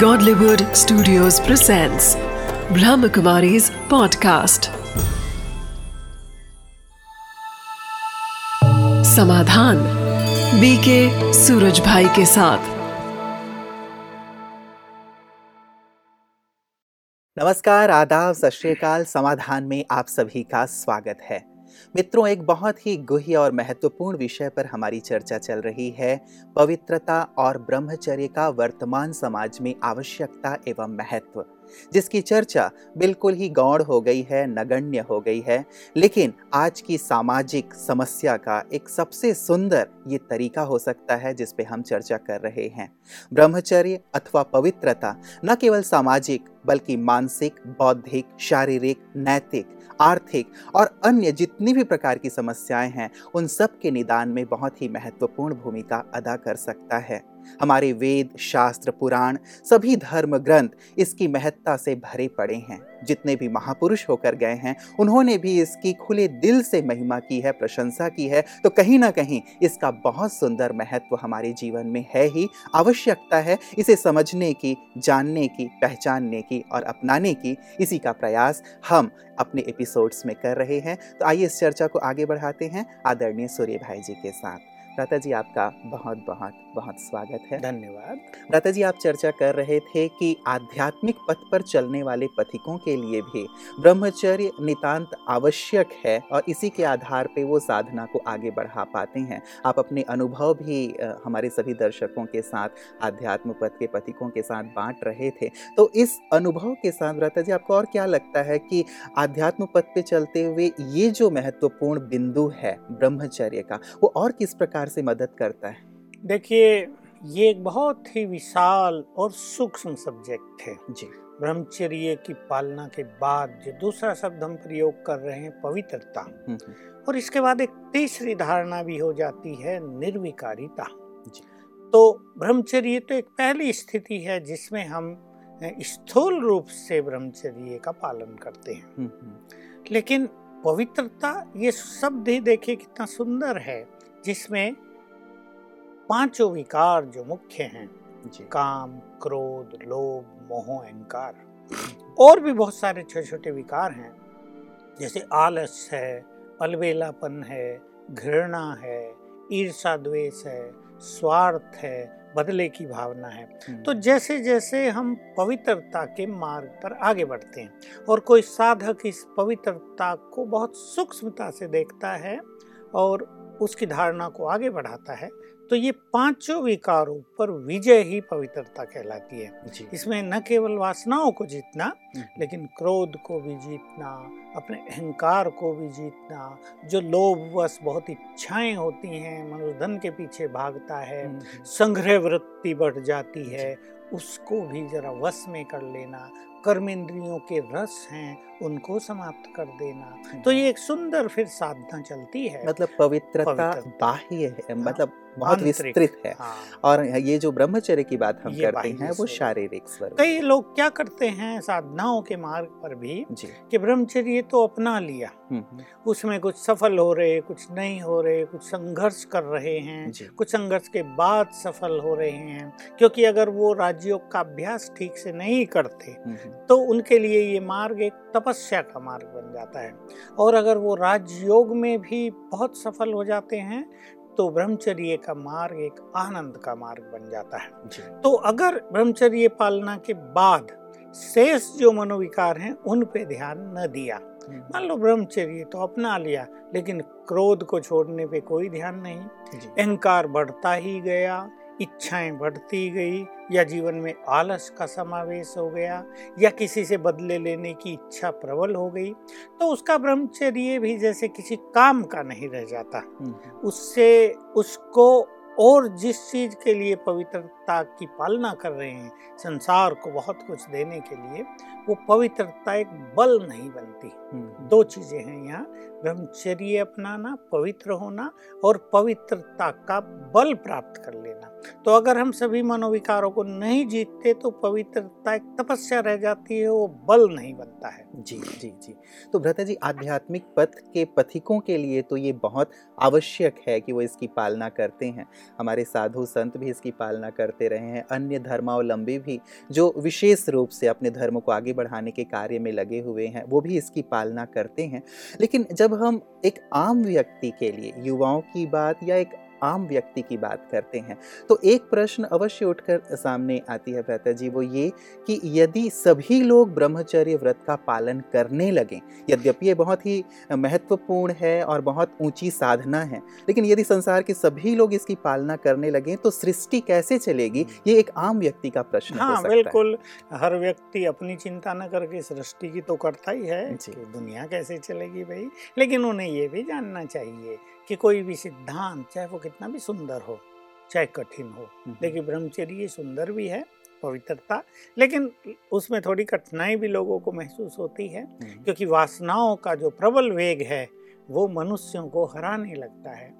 Godlywood Studios presents Brahmakumari's podcast. Samadhan BK Suraj bhai के साथ नमस्कार आदाब सत समाधान में आप सभी का स्वागत है मित्रों, एक बहुत ही गुह्य और महत्वपूर्ण विषय पर हमारी चर्चा चल रही है। पवित्रता और ब्रह्मचर्य का वर्तमान समाज में आवश्यकता एवं महत्व। जिसकी चर्चा बिल्कुल ही गौड़ हो गई है, नगण्य हो गई है। लेकिन आज की सामाजिक समस्या का एक सबसे सुंदर ये तरीका हो सकता है जिस पे हम चर्चा कर रहे हैं। ब्रह्मचर्य अथवा पवित्रता न केवल सामाजिक बल्कि मानसिक, बौद्धिक, शारीरिक, नैतिक, आर्थिक और अन्य जितनी भी प्रकार की समस्याएँ हैं, उन सब के निदान में बहुत ही महत्वपूर्ण भूमिका अदा कर सकता है। हमारे वेद, शास्त्र, पुराण, सभी धर्म ग्रंथ इसकी महत्ता से भरे पड़े हैं। जितने भी महापुरुष होकर गए हैं, उन्होंने भी इसकी खुले दिल से महिमा की है, प्रशंसा की है। तो कहीं ना कहीं इसका बहुत सुंदर महत्व हमारे जीवन में है ही। आवश्यकता है इसे समझने की, जानने की, पहचानने की और अपनाने की। इसी का प्रयास हम अपने एपिसोड्स में कर रहे हैं। तो आइए इस चर्चा को आगे बढ़ाते हैं आदरणीय सूर्य भाई जी के साथ। राता जी, आपका बहुत बहुत बहुत स्वागत है। धन्यवाद। राता जी आप चर्चा कर रहे थे कि आध्यात्मिक पथ पर चलने वाले पथिकों के लिए भी ब्रह्मचर्य नितांत आवश्यक है और इसी के आधार पे वो साधना को आगे बढ़ा पाते हैं। आप अपने अनुभव भी हमारे सभी दर्शकों के साथ आध्यात्म पथ के पथिकों के साथ बांट रहे थे। तो इस अनुभव के साथ राता जी आपको और क्या लगता है कि आध्यात्म पथ पे चलते हुए ये जो महत्वपूर्ण बिंदु है ब्रह्मचर्य का वो और किस प्रकार से मदद करता है? देखिए ये एक बहुत ही विशाल और सूक्ष्म सब्जेक्ट है। जी। ब्रह्मचर्य की पालना के बाद जो दूसरा शब्द हम प्रयोग कर रहे हैं पवित्रता। हम्म, हम्म। और इसके बाद एक तीसरी धारणा भी हो जाती है निर्विकारिता। तो ब्रह्मचर्य तो एक पहली स्थिति है जिसमें हम स्थूल रूप से ब्रह्मचर्य का पालन करते हैं। हम्म, लेकिन पवित्रता ये शब्द ही देखिए कितना सुंदर है जिसमें पाँचों विकार जो मुख्य हैं काम क्रोध लोभ मोह अहंकार और भी बहुत सारे छोटे छोटे विकार हैं। जैसे आलस है अलबेलापन है घृणा है ईर्षा द्वेष है स्वार्थ है बदले की भावना है। हम्म। तो जैसे जैसे हम पवित्रता के मार्ग पर आगे बढ़ते हैं और कोई साधक इस पवित्रता को बहुत सूक्ष्मता से देखता है और उसकी धारणा को आगे बढ़ाता है तो ये पाँचों विकारों पर विजय ही पवित्रता कहलाती है इसमें न केवल वासनाओं को जीतना हम्म। लेकिन क्रोध को भी जीतना अपने अहंकार को भी जीतना जो लोभवश बहुत इच्छाएँ होती हैं मनुष्य धन के पीछे भागता है हम्म, हम्म। संग्रह वृत्ति बढ़ जाती है उसको भी जरा वश में कर लेना कर्म इंद्रियों के रस हैं उनको समाप्त कर देना तो ये एक सुंदर फिर साधना चलती है मतलब पवित्रता। बाह्य है हाँ, मतलब बहुत विस्तृत है। हाँ। और ये जो ब्रह्मचर्य की बात हम करते हैं वो शारीरिक स्वरूप। कई लोग क्या करते हैं साधनाओं के मार्ग पर भी कि ब्रह्मचर्य तो अपना लिया। हम्म, हम्म। उसमें कुछ सफल हो रहे कुछ नहीं हो रहे कुछ संघर्ष कर रहे हैं कुछ संघर्ष के बाद सफल हो रहे हैं। क्योंकि अगर वो राजयोग का अभ्यास ठीक से नहीं करते हम्म, तो उनके लिए ये मार्ग एक तपस्या का मार्ग बन जाता है। और अगर वो राजयोग में भी बहुत सफल हो जाते हैं तो ब्रह्मचर्य का मार्ग एक आनंद का मार्ग बन जाता है। तो अगर ब्रह्मचर्य पालना के बाद शेष जो मनोविकार हैं उन पे ध्यान न दिया। हम्म। मान लो ब्रह्मचर्य तो अपना लिया लेकिन क्रोध को छोड़ने पे कोई ध्यान नहीं। अहंकार बढ़ता ही गया इच्छाएँ बढ़ती गई या जीवन में आलस का समावेश हो गया या किसी से बदले लेने की इच्छा प्रबल हो गई तो उसका ब्रह्मचर्य भी जैसे किसी काम का नहीं रह जाता हम्म। उससे उसको और जिस चीज़ के लिए पवित्रता की पालना कर रहे हैं संसार को बहुत कुछ देने के लिए वो पवित्रता एक बल नहीं बनती। हम्म। दो चीज़ें हैं यहाँ ब्रह्मचर्य अपनाना पवित्र होना और पवित्रता का बल प्राप्त कर लेना। तो अगर हम सभी मनोविकारों को नहीं जीतते तो पवित्रता एक तपस्या रह जाती है वो बल नहीं बनता है। जी जी जी। तो भ्रता जी आध्यात्मिक पथ के पथिकों के लिए तो ये बहुत आवश्यक है कि वो इसकी पालना करते हैं। हमारे साधु संत भी इसकी पालना करते करते रहे हैं। अन्य धर्मावलंबी भी, जो विशेष रूप से अपने धर्म को आगे बढ़ाने के कार्य में लगे हुए हैं, वो भी इसकी पालना करते हैं। लेकिन जब हम एक आम व्यक्ति के लिए, युवाओं की बात या एक आम व्यक्ति की बात करते हैं। तो एक प्रश्न अवश्य उठकर सामने आती है भ्राता जी वो ये कि यदि सभी लोग ब्रह्मचर्य व्रत का पालन करने लगें यद्यपि ये बहुत ही महत्वपूर्ण है और बहुत ऊँची साधना है लेकिन यदि संसार के सभी लोग इसकी पालना करने लगें तो सृष्टि कैसे चलेगी? ये एक आम व्यक्ति का प्रश्न हाँ बिल्कुल। हर व्यक्ति अपनी चिंता न करके सृष्टि की तो करता ही है दुनिया कैसे चलेगी भाई लेकिन उन्हें ये भी जानना चाहिए कि कोई भी सिद्धांत चाहे वो कितना भी सुंदर हो चाहे कठिन हो हम्म। लेकिन ब्रह्मचर्य सुंदर भी है पवित्रता लेकिन उसमें थोड़ी कठिनाई भी लोगों को महसूस होती है हम्म। क्योंकि वासनाओं का जो प्रबल वेग है वो मनुष्यों को हराने लगता है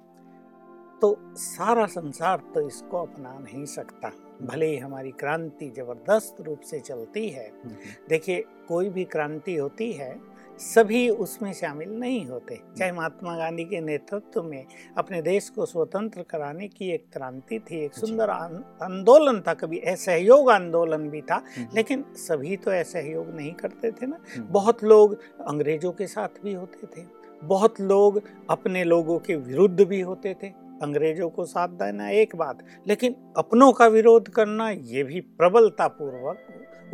तो सारा संसार तो इसको अपना नहीं सकता भले ही हमारी क्रांति ज़बरदस्त रूप से चलती है हम्म। देखिए कोई भी क्रांति होती है सभी उसमें शामिल नहीं होते। चाहे महात्मा गांधी के नेतृत्व में अपने देश को स्वतंत्र कराने की एक क्रांति थी एक सुंदर आंदोलन था कभी असहयोग आंदोलन भी था हम्म। लेकिन सभी तो असहयोग नहीं करते थे ना। हम्म। बहुत लोग अंग्रेज़ों के साथ भी होते थे। बहुत लोग अपने लोगों के विरुद्ध भी होते थे। अंग्रेज़ों को साथ देना एक बात लेकिन अपनों का विरोध करना ये भी प्रबलता पूर्वक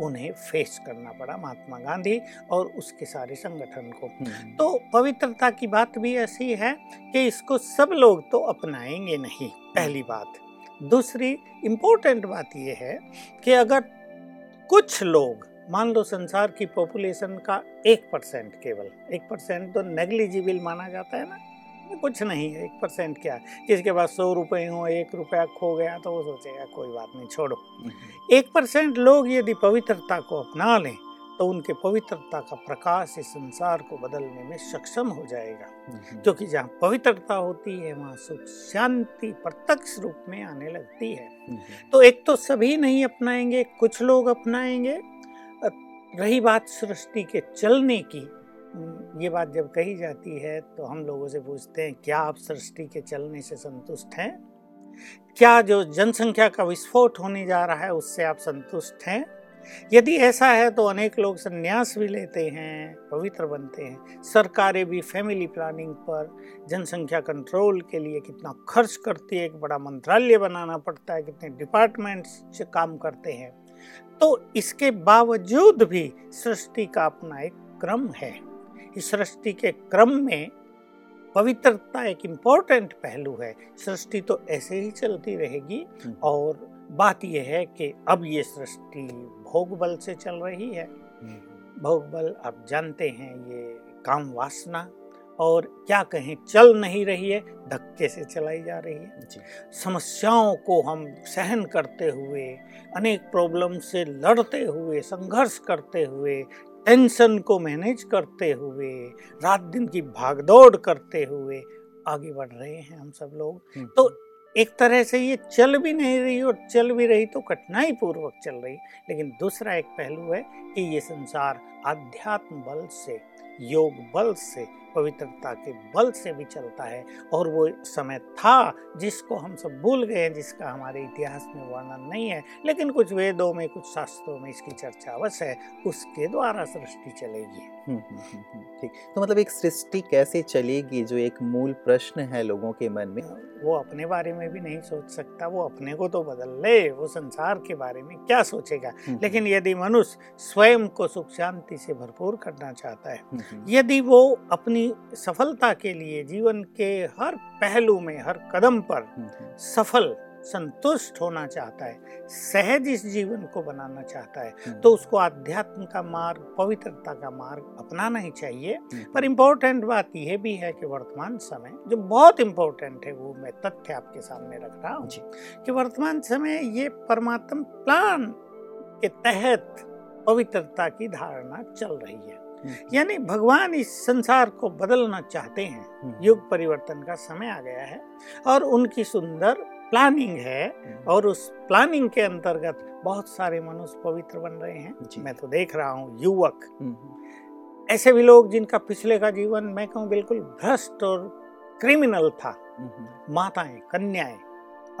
उन्हें फेस करना पड़ा महात्मा गांधी और उसके सारे संगठन को। हम्म। तो पवित्रता की बात भी ऐसी है कि इसको सब लोग तो अपनाएँगे नहीं पहली बात। दूसरी इम्पोर्टेंट बात यह है कि अगर कुछ लोग मान लो संसार की पॉपुलेशन का एक परसेंट केवल एक परसेंट तो नेग्लिजिबल माना जाता है ना? कुछ नहीं है एक परसेंट क्या किसके पास सौ रुपये हो एक रुपया खो गया तो वो सोचेगा कोई बात नहीं छोड़ो हम्म। एक परसेंट लोग यदि पवित्रता को अपना लें तो उनके पवित्रता का प्रकाश इस संसार को बदलने में सक्षम हो जाएगा हम्म। क्योंकि जहाँ पवित्रता होती है वहाँ सुख शांति प्रत्यक्ष रूप में आने लगती है हम्म। तो एक तो सभी नहीं अपनाएँगे कुछ लोग अपनाएँगे रही बात सृष्टि के चलने की ये बात जब कही जाती है तो हम लोगों से पूछते हैं, क्या आप सृष्टि के चलने से संतुष्ट हैं? क्या जो जनसंख्या का विस्फोट होने जा रहा है, उससे आप संतुष्ट हैं? यदि ऐसा है तो अनेक लोग संन्यास भी लेते हैं, पवित्र बनते हैं। सरकारें भी फैमिली प्लानिंग पर जनसंख्या कंट्रोल के लिए कितना खर्च करती है, एक बड़ा मंत्रालय बनाना पड़ता है, कितने डिपार्टमेंट्स काम करते हैं। तो इसके बावजूद भी सृष्टि का अपना एक क्रम है। इस सृष्टि के क्रम में पवित्रता एक इम्पोर्टेंट पहलू है सृष्टि तो ऐसे ही चलती रहेगी हम्म। और बात यह है कि अब ये सृष्टि भोग बल से चल रही है हम्म। भोग बल आप जानते हैं ये काम वासना और क्या कहें चल नहीं रही है धक्के से चलाई जा रही है समस्याओं को हम सहन करते हुए अनेक प्रॉब्लम से लड़ते हुए संघर्ष करते हुए टेंशन को मैनेज करते हुए रात दिन की भागदौड़ करते हुए आगे बढ़ रहे हैं हम सब लोग हम्म। तो एक तरह से ये चल भी नहीं रही और चल भी रही तो कठिनाई पूर्वक चल रही लेकिन दूसरा एक पहलू है कि ये संसार आध्यात्म बल से योग बल से पवित्रता के बल से भी चलता है और वो समय था जिसको हम सब भूल गए हैं जिसका हमारे इतिहास में वर्णन नहीं है। लेकिन कुछ वेदों में कुछ शास्त्रों में इसकी चर्चा अवश्य है उसके द्वारा सृष्टि चलेगी। हम्म, हम्म, हम्म, ठीक। तो मतलब एक सृष्टि कैसे चलेगी जो एक मूल प्रश्न है लोगों के मन में? वो अपने बारे में भी नहीं सोच सकता वो अपने को तो बदल ले वो संसार के बारे में क्या सोचेगा? लेकिन यदि मनुष्य स्वयं को सुख शांति से भरपूर करना चाहता है यदि वो अपनी सफलता के लिए जीवन के हर पहलू में हर कदम पर हम्म, हम्म। सफल संतुष्ट होना चाहता है सहज इस जीवन को बनाना चाहता है। हम्म। तो उसको अध्यात्म का मार्ग पवित्रता का मार्ग अपनाना ही चाहिए। पर इम्पोर्टेंट बात यह भी है कि वर्तमान समय जो बहुत इम्पोर्टेंट है वो मैं तथ्य आपके सामने रख रहा हूँ कि वर्तमान समय ये परमात्म प्लान के तहत पवित्रता की धारणा चल रही है। यानी भगवान इस संसार को बदलना चाहते हैं। हम्म। युग परिवर्तन का समय आ गया है और उनकी सुंदर प्लानिंग है हम्म। और उस प्लानिंग के अंतर्गत बहुत सारे मनुष्य पवित्र बन रहे हैं। मैं तो देख रहा हूँ युवक। हम्म। ऐसे भी लोग जिनका पिछले का जीवन मैं कहूँ बिल्कुल भ्रष्ट और क्रिमिनल था। माताएँ कन्याएँ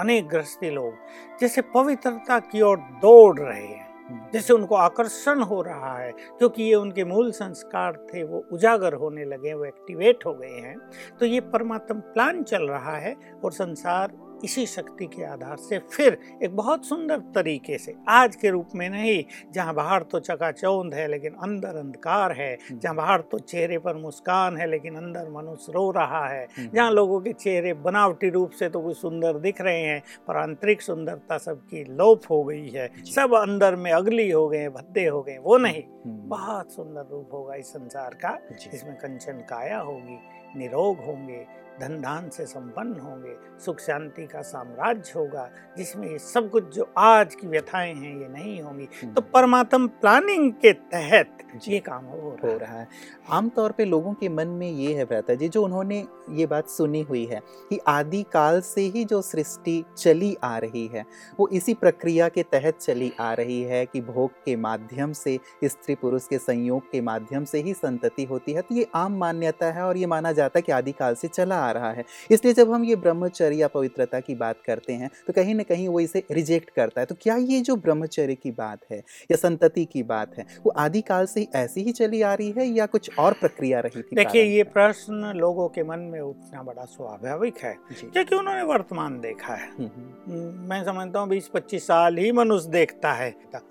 अनेक गृहस्थी लोग जैसे पवित्रता की ओर दौड़ रहे हैं। हम्म। जैसे उनको आकर्षण हो रहा है क्योंकि ये उनके मूल संस्कार थे, वो उजागर होने लगे, वो एक्टिवेट हो गए हैं तो ये परमात्म प्लान चल रहा है और संसार इसी शक्ति के आधार से फिर एक बहुत सुंदर तरीके से आज के रूप में नहीं जहाँ बाहर तो चकाचौंध है लेकिन अंदर अंधकार है हम्म। जहाँ बाहर तो चेहरे पर मुस्कान है लेकिन अंदर मनुष्य रो रहा है हम्म। जहाँ लोगों के चेहरे बनावटी रूप से तो कुछ सुंदर दिख रहे हैं पर आंतरिक सुंदरता सबकी लोप हो गई है सब अंदर में अगली हो गए भद्दे हो गए वो नहीं हम्म। बहुत सुंदर रूप होगा इस संसार का इसमें कंचन काया होगी निरोग होंगे धन धान से संपन्न होंगे सुख शांति का साम्राज्य होगा जिसमें ये सब कुछ जो आज की व्यथाएँ हैं ये नहीं होंगी। तो हम्म। परमात्म प्लानिंग के तहत ये काम हो रहा, हो रहा है। आमतौर पे लोगों के मन में ये है भ्राता जी जो उन्होंने ये बात सुनी हुई है कि आदि काल से ही जो सृष्टि चली आ रही है वो इसी प्रक्रिया के तहत चली आ रही है कि भोग के माध्यम से स्त्री पुरुष के संयोग के माध्यम से ही संतति होती है। तो ये आम मान्यता है और ये माना जाता है कि आदि काल से चला आ रहा है। इसलिए जब हम ये ब्रह्मचर्य या पवित्रता की बात करते हैं तो कहीं ना कहीं वो इसे रिजेक्ट करता है। तो क्या ये जो ब्रह्मचर्य की बात है या संतति की बात है वो आदिकाल से ऐसी ही चली आ रही है या कुछ और प्रक्रिया रही थी देखिए ये प्रश्न लोगों के मन में उठना बड़ा स्वाभाविक है। क्योंकि उन्होंने वर्तमान देखा है। हम्म, हम्म। मैं समझता हूँ बीस पच्चीस साल ही मनुष्य देखता है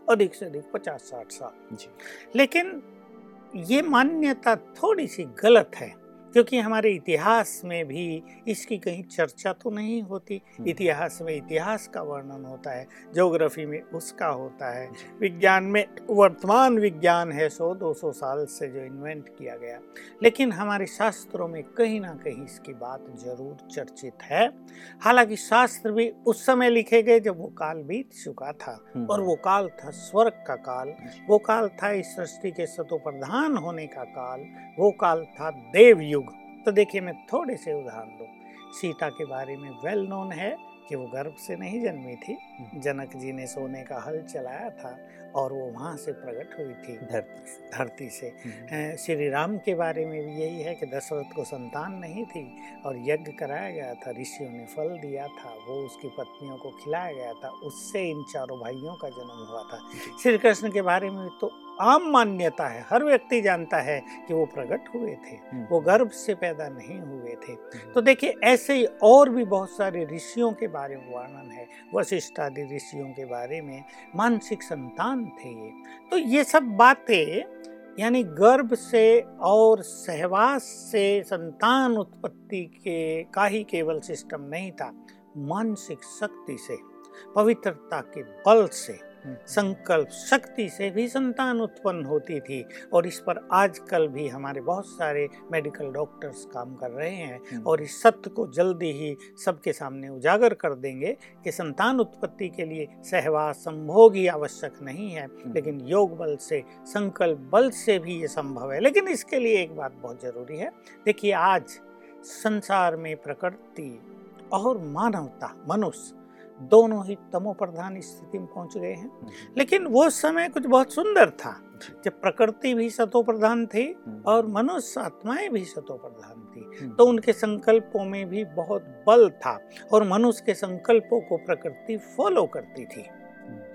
अधिक से अधिक पचास साठ साल लेकिन ये मान्यता थोड़ी सी गलत है। क्योंकि हमारे इतिहास में भी इसकी कहीं चर्चा तो नहीं होती। इतिहास में इतिहास का वर्णन होता है ज्योग्राफी में उसका होता है। विज्ञान में वर्तमान विज्ञान है सौ दो सौ साल से जो इन्वेंट किया गया। लेकिन हमारे शास्त्रों में कहीं ना कहीं इसकी बात ज़रूर चर्चित है। हालाँकि शास्त्र भी उस समय लिखे गए जब वो काल बीत चुका था। और वो काल था स्वर्ग का काल। वो काल था इस सृष्टि के सतो प्रधान होने का काल। वो काल था देव युग तो देखिए मैं थोड़े से उदाहरण दूँ। सीता के बारे में वेल नोन है कि वो गर्भ से नहीं जन्मी थी। हम्म। जनक जी ने सोने का हल चलाया था और वो वहाँ से प्रकट हुई थी। धरती धरती से। हम्म। श्री राम के बारे में भी यही है कि दशरथ को संतान नहीं थी और यज्ञ कराया गया था। ऋषियों ने फल दिया था वो उसकी पत्नियों को खिलाया गया था। उससे इन चारों भाइयों का जन्म हुआ था। श्री कृष्ण के बारे में तो आम मान्यता है। हर व्यक्ति जानता है कि वो प्रकट हुए थे। वो गर्भ से पैदा नहीं हुए थे। तो देखिए ऐसे ही और भी बहुत सारे ऋषियों के बारे में वर्णन है। वशिष्ठ आदि ऋषियों के बारे में। मानसिक संतान थे ये। तो ये सब बातें यानी गर्भ से और सहवास से संतान उत्पत्ति के का ही केवल सिस्टम नहीं था। मानसिक शक्ति से पवित्रता के बल से। संकल्प शक्ति से भी संतान उत्पन्न होती थी और इस पर आजकल भी हमारे बहुत सारे मेडिकल डॉक्टर्स काम कर रहे हैं हम्म। और इस सत्य को जल्दी ही सबके सामने उजागर कर देंगे कि संतान उत्पत्ति के लिए सहवास संभोग ही आवश्यक नहीं है हम्म। लेकिन योग बल से संकल्प बल से भी ये संभव है लेकिन इसके लिए एक बात बहुत ज़रूरी है देखिए आज संसार में प्रकृति और मानवता मनुष्य दोनों ही तमो प्रधान स्थिति में पहुँच गए हैं हम्म। लेकिन वो समय कुछ बहुत सुंदर था जब प्रकृति भी सतो प्रधान थी हम्म। और मनुष्य आत्माएँ भी सतो प्रधान थी हम्म। तो उनके संकल्पों में भी बहुत बल था और मनुष्य के संकल्पों को प्रकृति फॉलो करती थी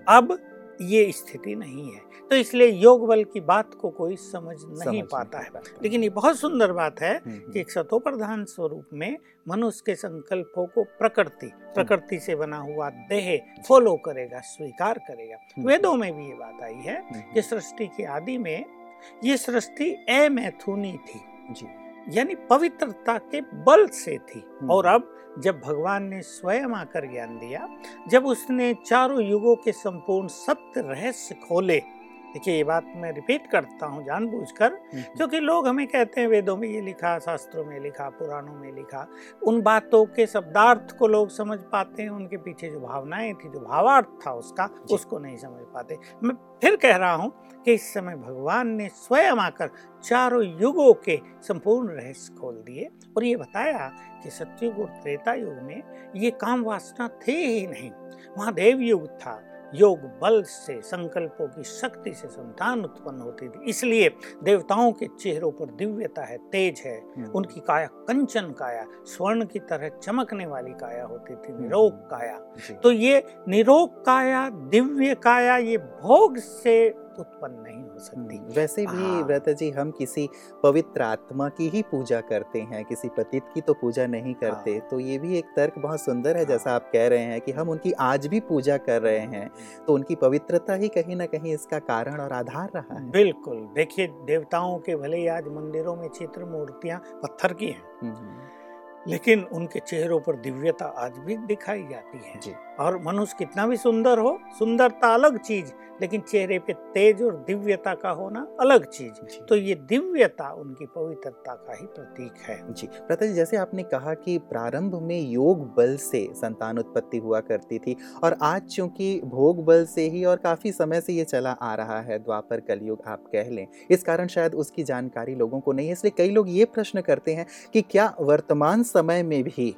अब ये स्थिति नहीं है। तो इसलिए योग बल की बात को कोई समझ नहीं समझ पाता नहीं है। लेकिन ये बहुत सुंदर बात है हम्म, हम्म। कि एक सतो प्रधान स्वरूप में मनुष्य के संकल्पों को प्रकृति हम्म। प्रकृति से बना हुआ देह फॉलो करेगा स्वीकार करेगा। वेदों में भी ये बात आई है कि सृष्टि की आदि में ये सृष्टि अमैथुनी थी। जी। यानी पवित्रता के बल से थी हम्म। और अब जब भगवान ने स्वयं आकर ज्ञान दिया जब उसने चारों युगों के संपूर्ण सत्य रहस्य खोले देखिए ये बात मैं रिपीट करता हूँ जानबूझकर हम्म। क्योंकि लोग हमें कहते हैं वेदों में ये लिखा शास्त्रों में लिखा पुराणों में लिखा। उन बातों के शब्दार्थ को लोग समझ पाते हैं उनके पीछे जो भावनाएँ थी जो भावार्थ था उसका उसको नहीं समझ पाते। मैं फिर कह रहा हूँ कि इस समय भगवान ने स्वयं आकर चारों युगों के संपूर्ण रहस्य खोल दिए और ये बताया कि सत्युग और त्रेता युग में ये काम वासना थे ही नहीं। वहाँ देव युग था योग बल से संकल्पों की शक्ति से संतान उत्पन्न होती थी। इसलिए देवताओं के चेहरों पर दिव्यता है तेज है। हम्म। उनकी काया कंचन काया स्वर्ण की तरह चमकने वाली काया होती थी निरोग काया। तो ये निरोग काया दिव्य काया ये भोग से उत्पन्न नहीं हो सकती। हम्म, वैसे भी हाँ। व्रत जी हम किसी पवित्र आत्मा की ही पूजा करते हैं किसी पतित की तो पूजा नहीं करते। हाँ। तो ये भी एक तर्क बहुत सुंदर है हाँ। जैसा आप कह रहे हैं कि हम उनकी आज भी पूजा कर रहे हैं। तो उनकी पवित्रता ही कहीं ना कहीं इसका कारण और आधार रहा है। बिल्कुल। देखिए देवताओं के भले ही आज मंदिरों में चित्र मूर्तियाँ पत्थर की हैं हम्म, लेकिन उनके चेहरों पर दिव्यता आज भी दिखाई जाती है। जी। और मनुष्य कितना भी सुंदर हो सुंदरता अलग चीज़ लेकिन चेहरे पे तेज और दिव्यता का होना अलग चीज़। तो ये दिव्यता उनकी पवित्रता का ही प्रतीक है। जी प्रता जी जैसे आपने कहा कि प्रारंभ में योग बल से संतान उत्पत्ति हुआ करती थी और आज चूँकि भोग बल से ही और काफ़ी समय से ये चला आ रहा है द्वापर कलयुग आप कह लें इस कारण शायद उसकी जानकारी लोगों को नहीं है इसलिए कई लोग ये प्रश्न करते हैं कि क्या वर्तमान समय में भी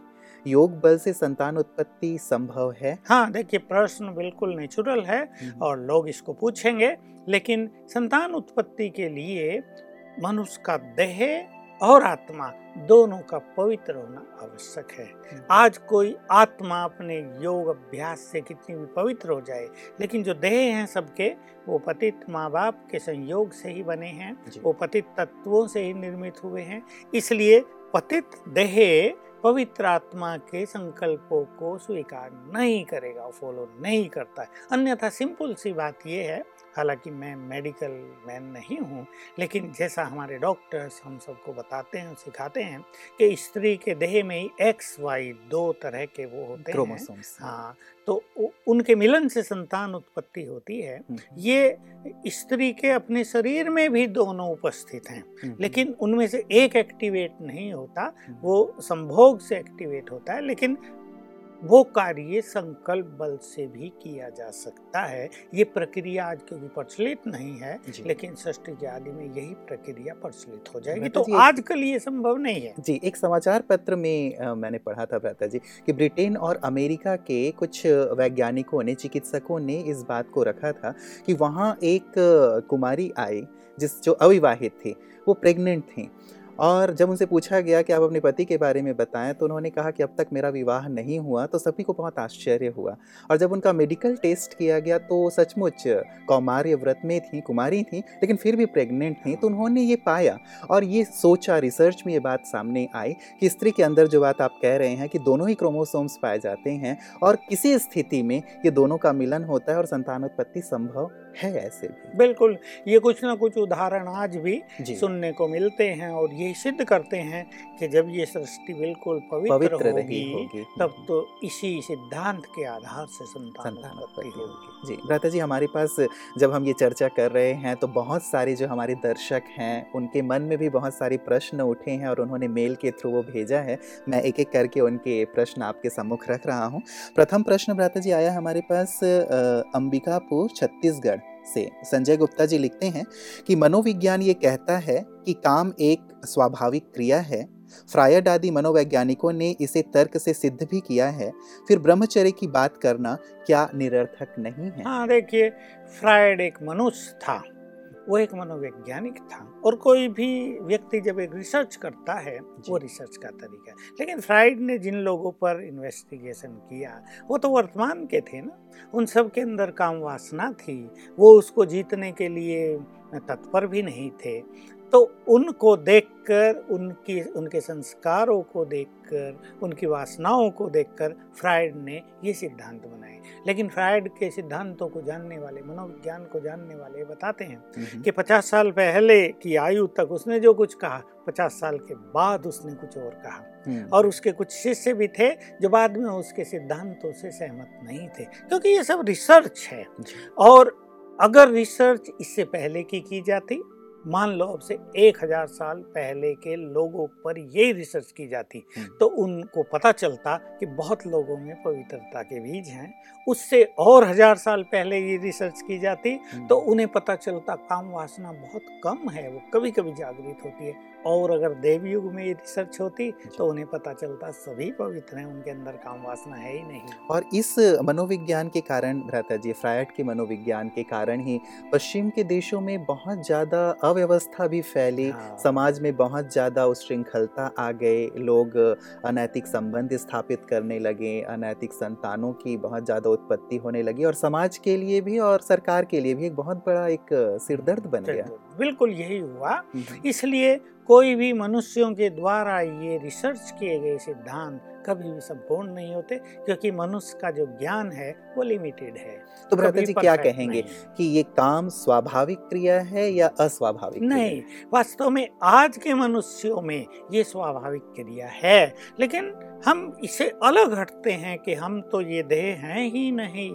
योग बल से संतान उत्पत्ति संभव है? हाँ देखिए प्रश्न बिल्कुल नेचुरल है और लोग इसको पूछेंगे लेकिन संतान उत्पत्ति के लिए मनुष्य का देह और आत्मा दोनों का पवित्र होना आवश्यक है। आज कोई आत्मा अपने योग अभ्यास से कितनी भी पवित्र हो जाए लेकिन जो देह हैं सबके वो पतित माँ बाप के संयोग से ही बने हैं वो पतित तत्वों से ही निर्मित हुए हैं। इसलिए पतित देह पवित्र आत्मा के संकल्पों को स्वीकार नहीं करेगा फॉलो नहीं करता है। अन्यथा सिंपल सी बात यह है हालाँकि मैं मेडिकल मैन नहीं हूँ लेकिन जैसा हमारे डॉक्टर्स हम सबको बताते हैं सिखाते हैं कि स्त्री के देह में ही एक्स वाई दो तरह के वो होते हैं। हाँ। तो उनके मिलन से संतान उत्पत्ति होती है। ये स्त्री के अपने शरीर में भी दोनों उपस्थित हैं लेकिन उनमें से एक एक्टिवेट नहीं होता वो संभोग से एक्टिवेट होता है लेकिन वो कार्य संकल्प बल से भी किया जा सकता है। ये प्रक्रिया आज क्योंकि प्रचलित नहीं है। लेकिन षष्ठी के आदि में यही प्रक्रिया प्रचलित हो जाएगी। तो आजकल ये संभव नहीं है। जी एक समाचार पत्र में अ, मैंने पढ़ा था भ्राता जी कि ब्रिटेन और अमेरिका के कुछ वैज्ञानिकों ने चिकित्सकों ने इस बात को रखा था कि वहाँ एक कुमारी आई जिस जो अविवाहित थी वो प्रेग्नेंट थी। और जब उनसे पूछा गया कि आप अपने पति के बारे में बताएँ तो उन्होंने कहा कि अब तक मेरा विवाह नहीं हुआ तो सभी को बहुत आश्चर्य हुआ। और जब उनका मेडिकल टेस्ट किया गया तो सचमुच कौमार्य व्रत में थी, कुमारी थी, लेकिन फिर भी प्रेग्नेंट थी तो उन्होंने ये पाया और ये सोचा रिसर्च में ये बात सामने आई कि स्त्री के अंदर जो बात आप कह रहे हैं कि दोनों ही क्रोमोसोम्स पाए जाते हैं और किसी स्थिति में ये दोनों का मिलन होता है और संतानोत्पत्ति संभव है ऐसे भी। बिल्कुल ये कुछ ना कुछ उदाहरण आज भी सुनने को मिलते हैं और ये सिद्ध करते हैं कि जब ये सृष्टि बिल्कुल पवित्र, पवित्र होगी होगी। तब तो इसी सिद्धांत के आधार से संतान उत्पत्ति होगी। जी भ्राता जी हमारे पास जब हम ये चर्चा कर रहे हैं तो बहुत सारे जो हमारे दर्शक हैं उनके मन में भी बहुत सारे प्रश्न उठे हैं और उन्होंने मेल के थ्रू वो भेजा है। मैं एक एक करके उनके प्रश्न आपके सम्मुख रख रहा हूँ। प्रथम प्रश्न भ्राता जी आया हमारे पास अंबिकापुर छत्तीसगढ़। से। संजय गुप्ता जी लिखते हैं कि मनोविज्ञान ये कहता है कि काम एक स्वाभाविक क्रिया है। फ्रायड आदि मनोवैज्ञानिकों ने इसे तर्क से सिद्ध भी किया है। फिर ब्रह्मचर्य की बात करना क्या निरर्थक नहीं है? हाँ देखिए, फ्रायड एक मनुष्य था। वो एक मनोवैज्ञानिक था और कोई भी व्यक्ति जब एक रिसर्च करता है वो रिसर्च का तरीका है। लेकिन फ्राइड ने जिन लोगों पर इन्वेस्टिगेशन किया वो तो वर्तमान के थे ना। उन सब के अंदर काम वासना थी। वो उसको जीतने के लिए तत्पर भी नहीं थे। तो उनको देखकर उनकी उनके संस्कारों को देखकर उनकी वासनाओं को देखकर फ्रायड ने ये सिद्धांत बनाए। लेकिन फ्रायड के सिद्धांतों को जानने वाले मनोविज्ञान को जानने वाले बताते हैं हम्म, कि पचास साल पहले की आयु तक उसने जो कुछ कहा पचास साल के बाद उसने कुछ और कहा। हम्म, और उसके कुछ शिष्य भी थे जो बाद में उसके सिद्धांतों से सहमत नहीं थे क्योंकि ये सब रिसर्च है। और अगर रिसर्च इससे पहले की की जाती मान लो अब से एक हज़ार साल पहले के लोगों पर ये रिसर्च की जाती। हम्म, तो उनको पता चलता कि बहुत लोगों में पवित्रता के बीज हैं। उससे और हज़ार साल पहले ये रिसर्च की जाती हम्म, तो उन्हें पता चलता काम वासना बहुत कम है वो कभी कभी जागृत होती है। और अगर देव युग में ये रिसर्च होती तो उन्हें पता चलता सभी पवित्र हैं उनके अंदर काम वासना है ही नहीं। और इस मनोविज्ञान के कारण भ्राता जी फ्रायड के मनोविज्ञान के कारण ही पश्चिम के देशों में बहुत ज़्यादा अव्यवस्था भी फैली हाँ। समाज में बहुत ज़्यादा उच्छृंखलता आ गए लोग अनैतिक संबंध स्थापित करने लगे अनैतिक संतानों की बहुत ज़्यादा उत्पत्ति होने लगी और समाज के लिए भी और सरकार के लिए भी एक बहुत बड़ा एक सिरदर्द बन गया। बिल्कुल यही हुआ। इसलिए कोई भी मनुष्यों के द्वारा ये रिसर्च किए गए सिद्धांत कभी भी संपूर्ण नहीं होते क्योंकि मनुष्य का जो ज्ञान है वो लिमिटेड है। तो जी क्या कहेंगे? कि ये काम स्वाभाविक क्रिया है या अस्वाभाविक नहीं वास्तव में आज के मनुष्यों में ये स्वाभाविक क्रिया है। लेकिन हम इसे अलग हटते हैं कि हम तो ये देह हैं ही नहीं।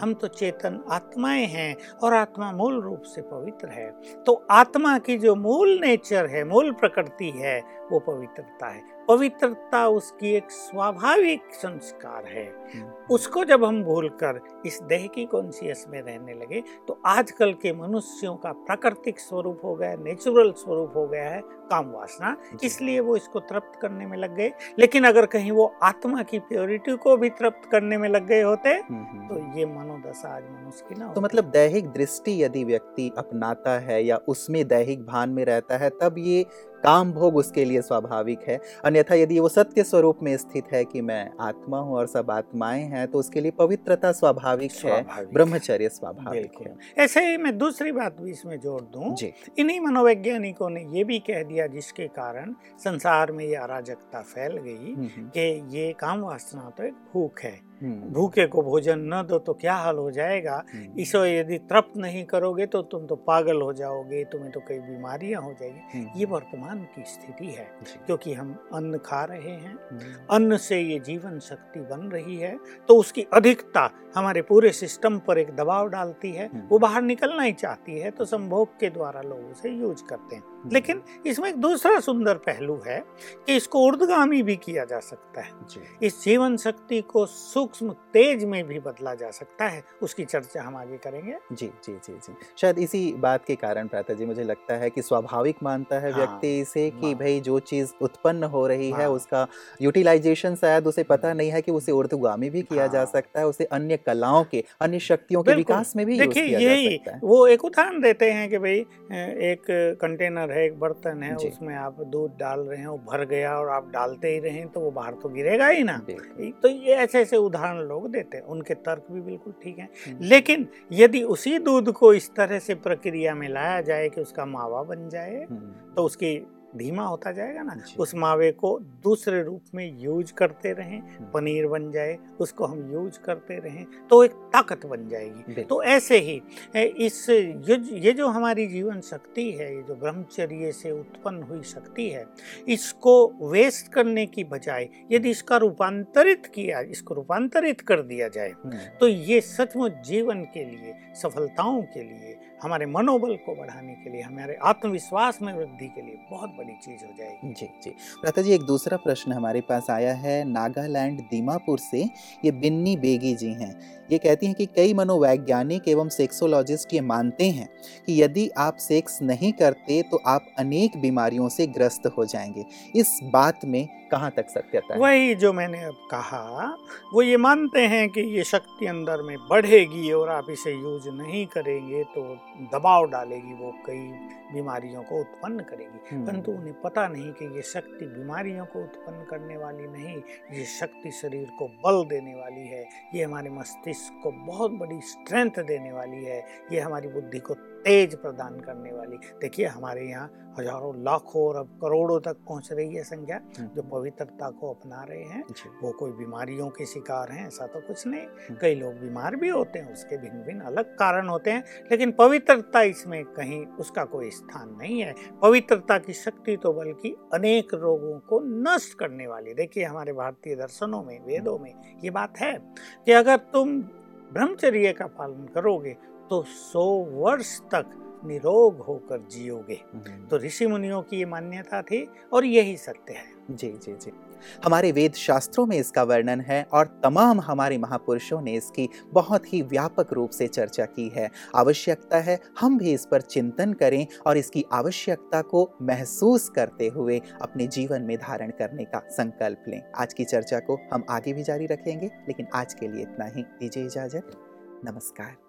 हम तो चेतन आत्माएँ हैं और आत्मा मूल रूप से पवित्र है। तो आत्मा की जो मूल नेचर है मूल प्रकृति है वो पवित्रता है। पवित्रता उसकी एक स्वाभाविक संस्कार है। हम्म। उसको जब हम भूलकर इस देह की कॉन्सियस में रहने लगे तो आजकल के मनुष्यों का प्राकृतिक स्वरूप हो गया नेचुरल स्वरूप हो गया है काम वासना। इसलिए वो इसको तृप्त करने में लग गए। लेकिन अगर कहीं वो आत्मा की प्योरिटी को भी तृप्त करने में लग गए होते हम्म, हम्म, तो ये मनोदशा आज मनुष्य की ना तो मतलब दैहिक दृष्टि यदि व्यक्ति अपनाता है या उसमें दैहिक भान में रहता है तब ये काम भोग उसके लिए स्वाभाविक है। अन्यथा यदि वो सत्य स्वरूप में स्थित है कि मैं आत्मा हूँ और सब आत्माएँ हैं तो उसके लिए पवित्रता स्वाभाविक, है। ब्रह्मचर्य स्वाभाविक है। ऐसे ही मैं दूसरी बात भी इसमें जोड़ दूँ। इन्हीं मनोवैज्ञानिकों ने ये भी कह दिया जिसके कारण संसार में ये अराजकता फैल गई हम्म, हम्म। कि ये काम वासना तो एक भूख है। भूखे को भोजन न दो तो क्या हाल हो जाएगा? हम्म। इसे यदि तृप्त नहीं करोगे तो तुम तो पागल हो जाओगे तुम्हें तो कई बीमारियाँ हो जाएगी। हम्म। ये वर्तमान की स्थिति है क्योंकि हम अन्न खा रहे हैं। अन्न से ये जीवन शक्ति बन रही है तो उसकी अधिकता हमारे पूरे सिस्टम पर एक दबाव डालती है। वो बाहर निकलना ही चाहती है तो संभोग के द्वारा लोग उसे यूज़ करते हैं। लेकिन इसमें एक दूसरा सुंदर पहलू है कि इसको उर्दगामी भी किया जा सकता है। इस जीवन शक्ति को सूक्ष्म तेज में भी बदला जा सकता है उसकी चर्चा हम आगे करेंगे। जी जी जी जी। शायद इसी बात के कारण प्राता जी मुझे लगता है कि स्वाभाविक मानता है हाँ, व्यक्ति इसे कि भाई जो चीज़ उत्पन्न हो रही हाँ, है। उसका यूटिलाइजेशन शायद उसे पता नहीं है कि उसे उर्दगामी भी किया हाँ, जा सकता है उसे अन्य कलाओं के अन्य शक्तियों के विकास में भी देखिए यही वो एक उदाहरण देते हैं कि भाई एक कंटेनर है एक बर्तन है उसमें आप दूध डाल रहे हैं वो भर गया और आप डालते ही रहे तो वो बाहर तो गिरेगा ही ना तो ये ऐसे ऐसे उदाहरण लोग देते हैं उनके तर्क भी बिल्कुल ठीक है हम्म। लेकिन यदि उसी दूध को इस तरह से प्रक्रिया में लाया जाए कि उसका मावा बन जाए हम्म। तो उसकी धीमा होता जाएगा ना उस मावे को दूसरे रूप में यूज़ करते रहें। पनीर बन जाए उसको हम यूज़ करते रहें तो एक ताकत बन जाएगी तो ऐसे ही इस ये जो हमारी जीवन शक्ति है ये जो ब्रह्मचर्य से उत्पन्न हुई शक्ति है इसको वेस्ट करने की बजाय यदि इसका रूपांतरित किया इसको रूपांतरित कर दिया जाए। तो ये सचमुच जीवन के लिए सफलताओं के लिए हमारे मनोबल को बढ़ाने के लिए हमारे आत्मविश्वास में वृद्धि के लिए बहुत बड़ी चीज़ हो जाएगी। जी जी। लता जी एक दूसरा प्रश्न हमारे पास आया है नागालैंड दीमापुर से ये बिन्नी बेगी जी हैं। ये कहती हैं कि कई मनोवैज्ञानिक एवं सेक्सोलॉजिस्ट ये मानते हैं कि यदि आप सेक्स नहीं करते तो आप अनेक बीमारियों से ग्रस्त हो जाएँगे। इस बात में कहाँ तक सत्यता है? वही जो मैंने अब कहा वो ये मानते हैं कि ये शक्ति अंदर में बढ़ेगी और आप इसे यूज़ नहीं करेंगे तो दबाव डालेगी वो कई बीमारियों को उत्पन्न करेगी। हम्म। परंतु उन्हें पता नहीं कि ये शक्ति बीमारियों को उत्पन्न करने वाली नहीं ये शक्ति शरीर को बल देने वाली है। ये हमारे मस्तिष्क को बहुत बड़ी स्ट्रेंथ देने वाली है। ये हमारी बुद्धि को तेज प्रदान करने वाली। देखिए हमारे यहाँ हज़ारों लाखों और अब करोड़ों तक पहुँच रही है संख्या हम्म। जो पवित्रता को अपना रहे हैं। वो कोई बीमारियों के शिकार हैं ऐसा तो कुछ नहीं। हम्म। कई लोग बीमार भी होते हैं उसके भिन्न भिन्न अलग कारण होते हैं लेकिन पवित्रता इसमें कहीं उसका कोई स्थान नहीं है। पवित्रता की शक्ति तो बल्कि अनेक रोगों को नष्ट करने वाली। देखिए हमारे भारतीय दर्शनों में वेदों में ये बात है कि अगर तुम ब्रह्मचर्य का पालन करोगे तो सौ वर्ष तक निरोग होकर जियोगे। तो ऋषि मुनियों की ये मान्यता थी और यही सत्य है। जी जी जी। हमारे वेद शास्त्रों में इसका वर्णन है और तमाम हमारे महापुरुषों ने इसकी बहुत ही व्यापक रूप से चर्चा की है। आवश्यकता है हम भी इस पर चिंतन करें और इसकी आवश्यकता को महसूस करते हुए अपने जीवन में धारण करने का संकल्प लें। आज की चर्चा को हम आगे भी जारी रखेंगे लेकिन आज के लिए इतना ही। दीजिए इजाज़त। नमस्कार।